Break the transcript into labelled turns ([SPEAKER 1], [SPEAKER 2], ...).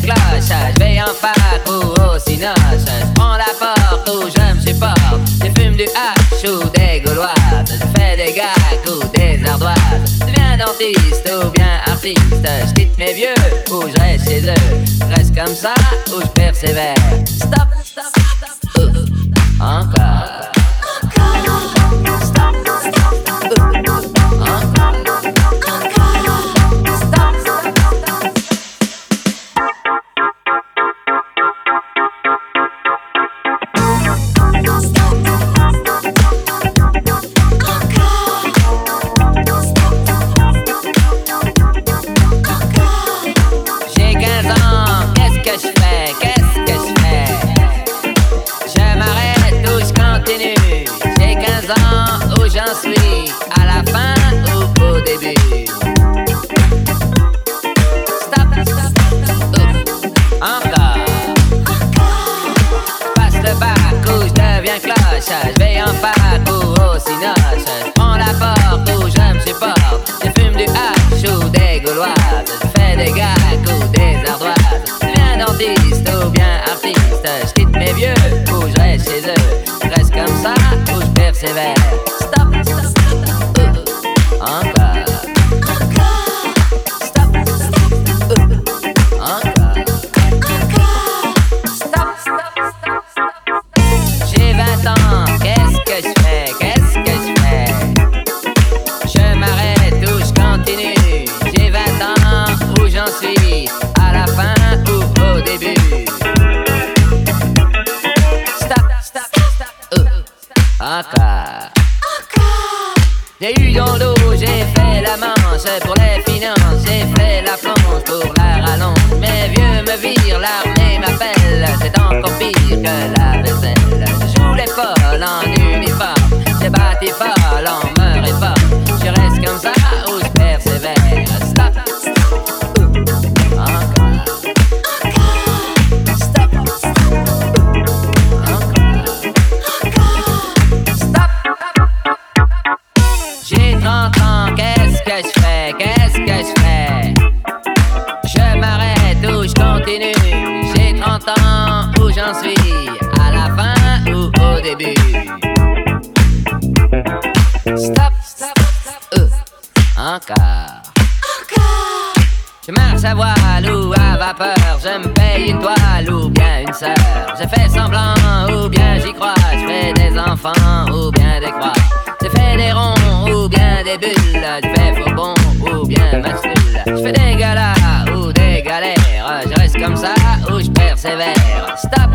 [SPEAKER 1] qu'un clochard. En fac ou au cinoche. J'prends la porte où je me supporte. Je fume du hache ou des gauloises. J'fais des gags ou des ardoises. J'deviens dentiste ou bien artiste. J'quitte mes vieux ou je reste chez eux. Reste comme ça ou j'persévère. Stop, stop, stop, stop. Encore. j'en suis à la fin ou au début. Stop, stop, stop, encore. Passe le bac je deviens cloche. Je vais en fac ou au cinoche. Je prends la porte ou je me supporte. Je fume du hache ou des gauloises. Je fais des gags ou des ardoises. Je viens dentiste ou bien artiste. Je quitte mes vieux ou je reste chez eux. Je reste comme ça ou je persévère. encore. J'ai eu dans l'eau, j'ai fait la manche pour les finances, j'ai fait la planche pour la rallonge. Mes vieux me virent, l'armée m'appelle, c'est encore pire que la vaisselle. Je voulais folle en uniforme, j'ai battu folle en j'en suis À la fin ou au début. Stop, stop, stop, euh, encore. Encore Je marche à voile ou à vapeur Je me paye une toile ou bien une sœur. Je fais semblant ou bien j'y crois Je fais des enfants ou bien des croix. Je fais des ronds ou bien des bulles Je fais faux bon ou bien match Je fais des galas ou des galères Je reste comme ça ou je persévère. Stop